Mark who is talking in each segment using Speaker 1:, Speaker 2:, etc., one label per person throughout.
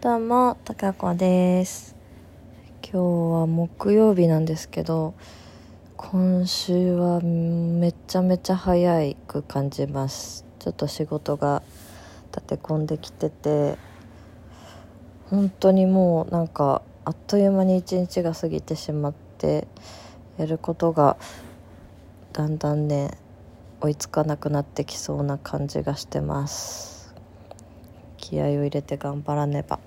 Speaker 1: どうも、たかこです。今日は木曜日なんですけど、今週はめちゃめちゃ早く感じます。ちょっと仕事が立て込んできてて、本当にもうなんかあっという間に一日が過ぎてしまって、やることがだんだんね、追いつかなくなってきそうな感じがしてます。気合を入れて頑張らねば。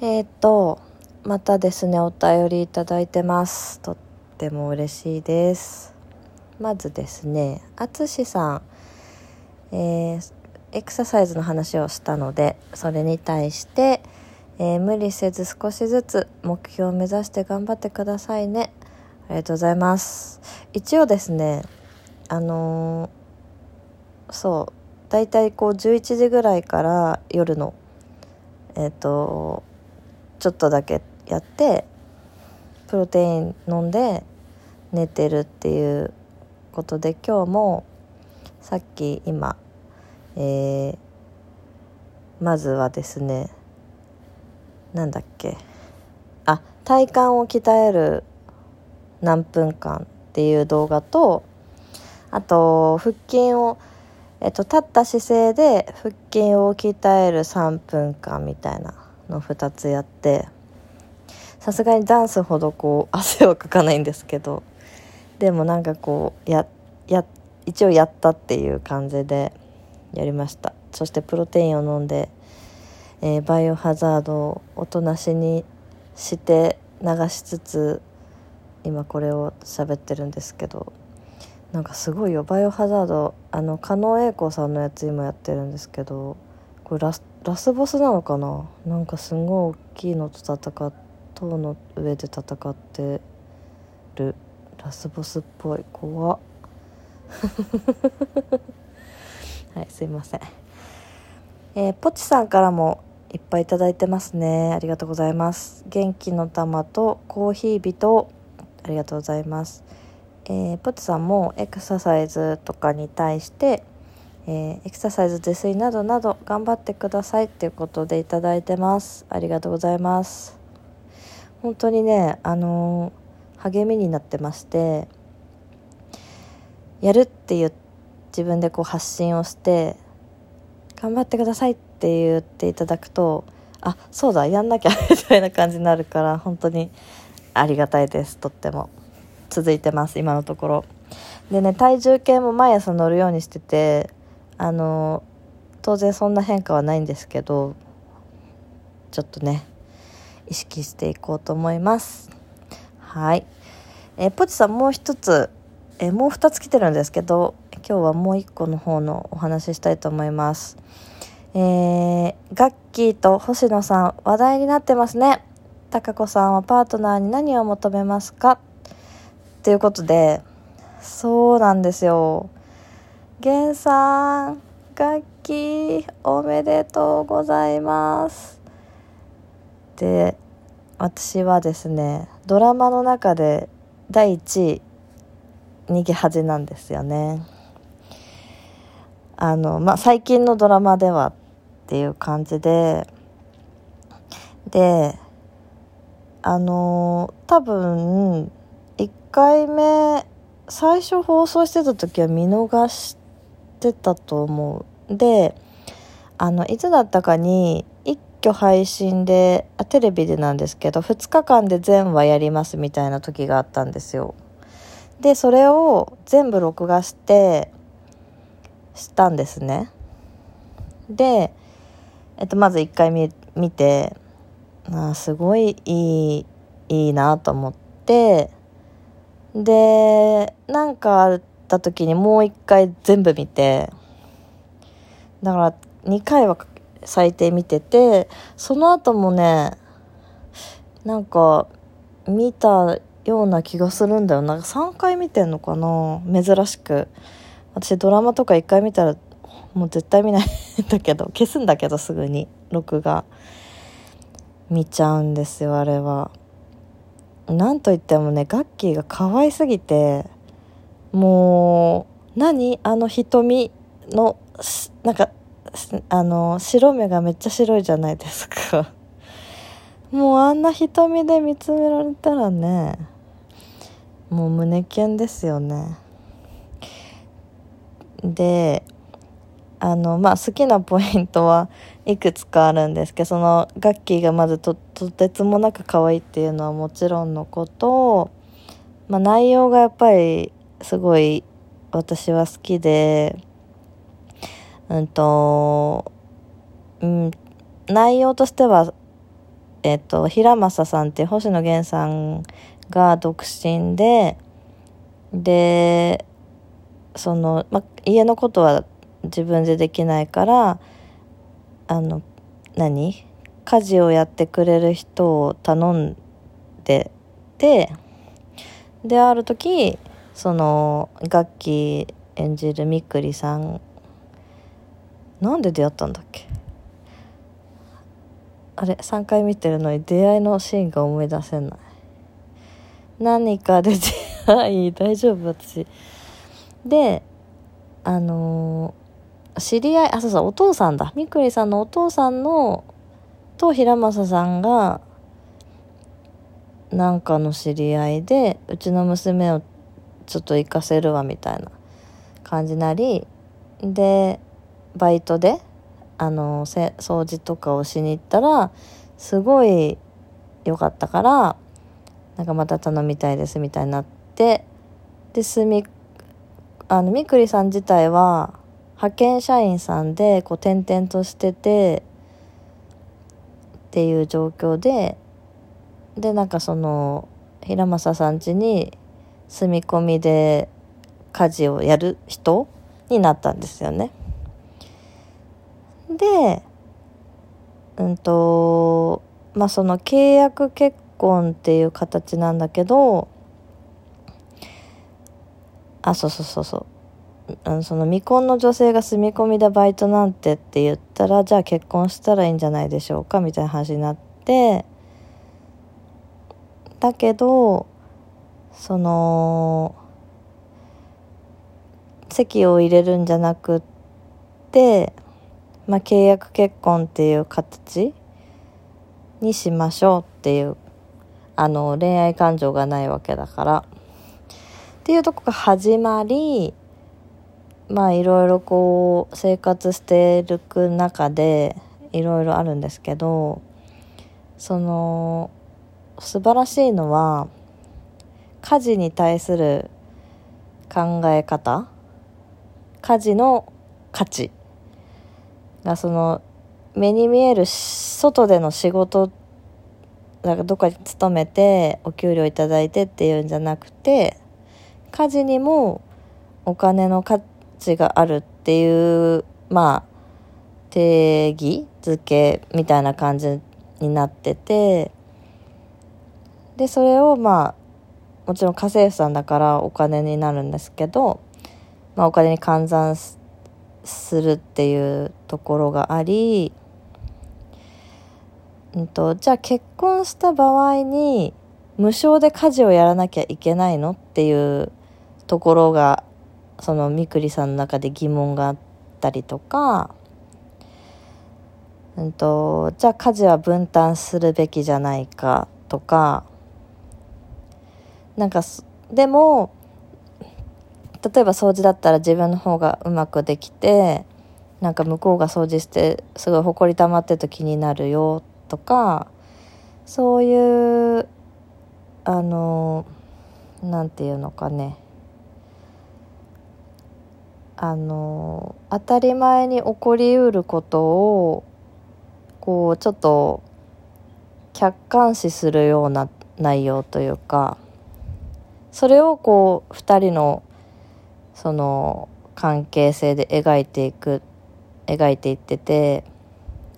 Speaker 1: えっ、とまたですねお便りいただいてます。とっても嬉しいです。まずですねあつしさん。えーエクササイズの話をしたのでそれに対して、えー無理せず少しずつ目標を目指して頑張ってくださいね。ありがとうございます。一応ですねあのーそうだいたいこう11時ぐらいから夜のえっ、とちょっとだけやってプロテイン飲んで寝てるっていうことで今日もさっき今、えーまずはですねなんだっけあ体幹を鍛える何分間っていう動画とあと腹筋をえっと、立った姿勢で腹筋を鍛える3分間みたいなの2つやってさすがにダンスほどこう汗はかかないんですけどでもなんかこうやや一応やったっていう感じでやりました。そしてプロテインを飲んで、えーバイオハザードをおとなしにして流しつつ今これを喋ってるんですけどなんかすごいよバイオハザード。あの狩野英孝さんのやつ今やってるんですけどこれラスラスボスなのかな？なんかすごい大きいのと戦っ塔の上で戦ってる。ラスボスっぽい怖っ はいすいません。えー、ポチさんからもいっぱいいただいてますね。ありがとうございます。元気の玉とコーヒー人ありがとうございます。えーポチさんもエクササイズとかに対して、えーエクササイズ自炊などなど頑張ってくださいっていうことでいただいてます。ありがとうございます。本当にねあのー励みになってましてやるっていう自分でこう発信をして頑張ってくださいって言っていただくとあそうだやんなきゃみたいな感じになるから本当にありがたいです。とっても。続いてます今のところ。でね体重計も毎朝乗るようにしててあの当然そんな変化はないんですけどちょっとね意識していこうと思います。はい。えーポチさんもう一つ、えもう二つ来てるんですけど今日はもう一個の方のお話ししたいと思います。えー、ガッキーと星野さん話題になってますね。高子さんはパートナーに何を求めますか？ということでそうなんですよ。源さん楽器おめでとうございます。で私はですねドラマの中で第1位逃げ恥なんですよね。あのまあ最近のドラマではっていう感じで。であの多分回目最初放送してた時は見逃してたと思う。であのいつだったかに一挙配信であテレビでなんですけど2日間で全話やりますみたいな時があったんですよ。でそれを全部録画してしたんですね。で、えっと、まず1回見見てあーすごいいいいいなと思ってでなんかあった時にもう一回全部見てだから2回は最低見ててその後もねなんか見たような気がするんだよな。んか3回見てんのかな珍しく。私ドラマとか1回見たらもう絶対見ないんだけど消すんだけどすぐに。録画。見ちゃうんですよあれは。なんといってもねガッキーが可愛すぎてもう何？あの瞳のなんかあの白目がめっちゃ白いじゃないですか。もうあんな瞳で見つめられたらねもう胸キュンですよね。であのまあ好きなポイントはいくつかあるんですけどそのガッキーがまずととてつもなく可愛いっていうのはもちろんのことまあ、内容がやっぱりすごい私は好きでうんと、うん、内容としてはえっと、平正さんって星野源さんが独身で、で、その、ま、家のことは自分でできないから、あの、何？家事をやってくれる人を頼んでて、で、ある時、その、楽器演じるみくりさん、なんで出会ったんだっけ？あれ3回見てるのに出会いのシーンが思い出せない。何かで出会い大丈夫？私。であの、知り合いあそうそうお父さんだ。みくりさんのお父さんのと平正さんがなんかの知り合いでうちの娘をちょっと行かせるわみたいな感じなりでバイトであの掃除とかをしに行ったらすごい良かったからなんかまた頼みたいですみたいになってですみあのみくりさん自体は派遣社員さんでこう転々としててっていう状況ででなんかその平正さん家に住み込みで家事をやる人になったんですよね。でうんとまあその契約結婚っていう形なんだけどあそうそうそうそうあのその未婚の女性が住み込みでバイトなんてって言ったらじゃあ結婚したらいいんじゃないでしょうかみたいな話になってだけどその籍を入れるんじゃなくってまあ、契約結婚っていう形にしましょうっていうあの恋愛感情がないわけだから。っていうとこが始まりまあいろいろこう生活していく中でいろいろあるんですけどその素晴らしいのは家事に対する考え方家事の価値がその目に見える外での仕事なんかどっかに勤めてお給料いただいてっていうんじゃなくて家事にもお金の価値があるっていうまあ定義づけみたいな感じになっててでそれをまあもちろん家政婦さんだからお金になるんですけど、まあ、お金に換算するっていうところがあり、うんと、じゃあ結婚した場合に無償で家事をやらなきゃいけないのっていうところがそのみくりさんの中で疑問があったりとか、うんと、じゃあ家事は分担するべきじゃないかとかなんかでも例えば掃除だったら自分の方がうまくできてなんか向こうが掃除してすごいほこり溜まってると気になるよとかそういうあのなんていうのかね。あの当たり前に起こりうることをこうちょっと客観視するような内容というかそれをこう2人のその関係性で描いていく描いていってて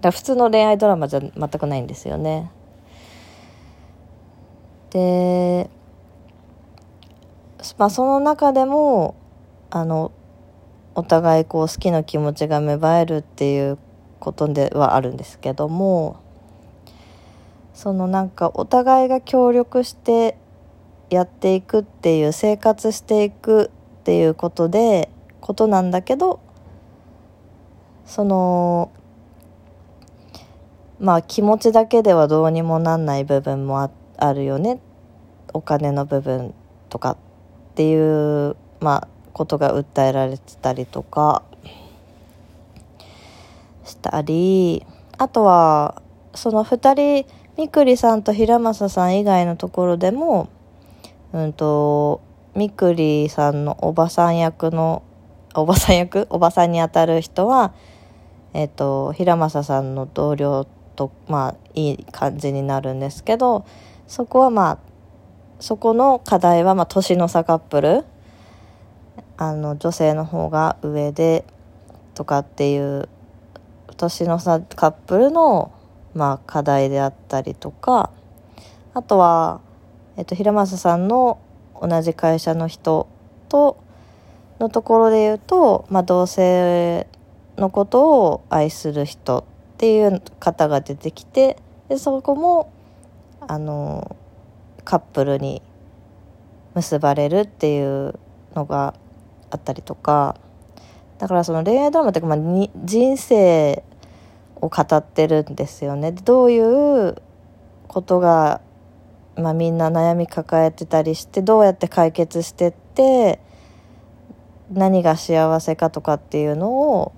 Speaker 1: 普通の恋愛ドラマじゃ全くないんですよね。でまあその中でもあのお互いこう好きな気持ちが芽生えるっていうことではあるんですけどもそのなんかお互いが協力してやっていくっていう生活していくっていうことでことなんだけどそのまあ気持ちだけではどうにもなんない部分もああるよね。お金の部分とかっていうまあことが訴えられてたりとかしたりあとはその2人みくりさんと平正さん以外のところでもうんとみくりさんのおばさん役のおばさん役？おばさんにあたる人はえっ、と平正さんの同僚とまあいい感じになるんですけどそこはまあそこの課題はまあ年の差カップルあの女性の方が上でとかっていう年の差カップルのまあ課題であったりとかあとは、えっと、平正さんの同じ会社の人とのところで言うと、まあ、同性のことを愛する人っていう方が出てきてでそこもあのカップルに結ばれるっていうのがあったりとかだからその恋愛ドラマっていうか、まあ、に人生を語ってるんですよね。どういうことが、まあ、みんな悩み抱えてたりしてどうやって解決してって何が幸せかとかっていうのを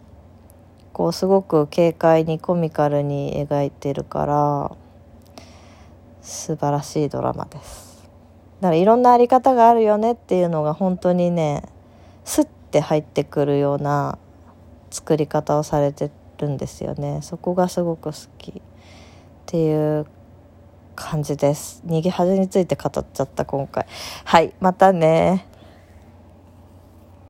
Speaker 1: こうすごく軽快にコミカルに描いてるから素晴らしいドラマですだからいろんなあり方があるよねっていうのが本当にねスッて入ってくるような作り方をされてるんですよね。そこがすごく好きっていう感じです。逃げ恥について語っちゃった今回。はいまたね。